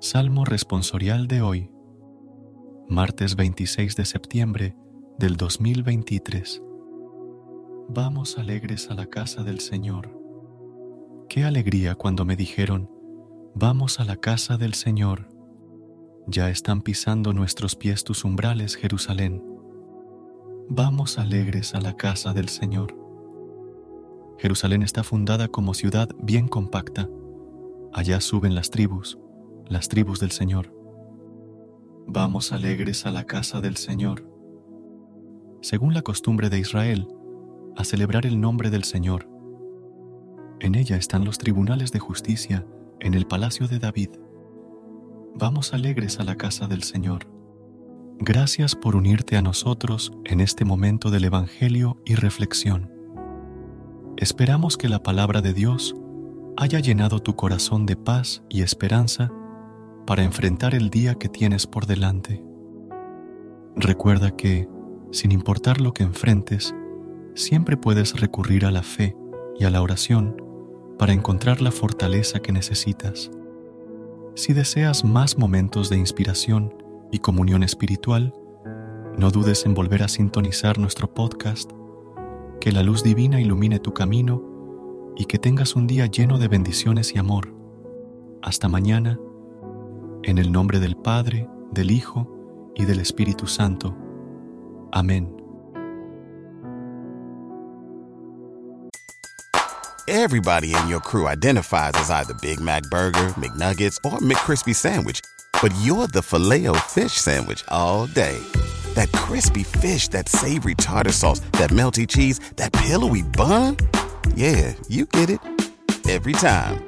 Salmo responsorial de hoy, martes 26 de septiembre del 2023. Vamos alegres a la casa del Señor. Qué alegría cuando me dijeron, vamos a la casa del Señor. Ya están pisando nuestros pies tus umbrales, Jerusalén. Vamos alegres a la casa del Señor. Jerusalén está fundada como ciudad bien compacta. Allá suben las tribus las tribus del Señor. Vamos alegres a la casa del Señor. Según la costumbre de Israel, a celebrar el nombre del Señor. En ella están los tribunales de justicia en el palacio de David. Vamos alegres a la casa del Señor. Gracias por unirte a nosotros en este momento del Evangelio y reflexión. Esperamos que la palabra de Dios haya llenado tu corazón de paz y esperanza para enfrentar el día que tienes por delante. Recuerda que, sin importar lo que enfrentes, siempre puedes recurrir a la fe y a la oración para encontrar la fortaleza que necesitas. Si deseas más momentos de inspiración y comunión espiritual, no dudes en volver a sintonizar nuestro podcast. Que la luz divina ilumine tu camino y que tengas un día lleno de bendiciones y amor. Hasta mañana en el nombre del Padre, del Hijo y del Espíritu Santo. Amén. Everybody in your crew identifies as either Big Mac Burger, McNuggets, or McCrispy Sandwich. But you're the filet fish Sandwich all day. That crispy fish, that savory tartar sauce, that melty cheese, that pillowy bun. Yeah, you get it. Every time.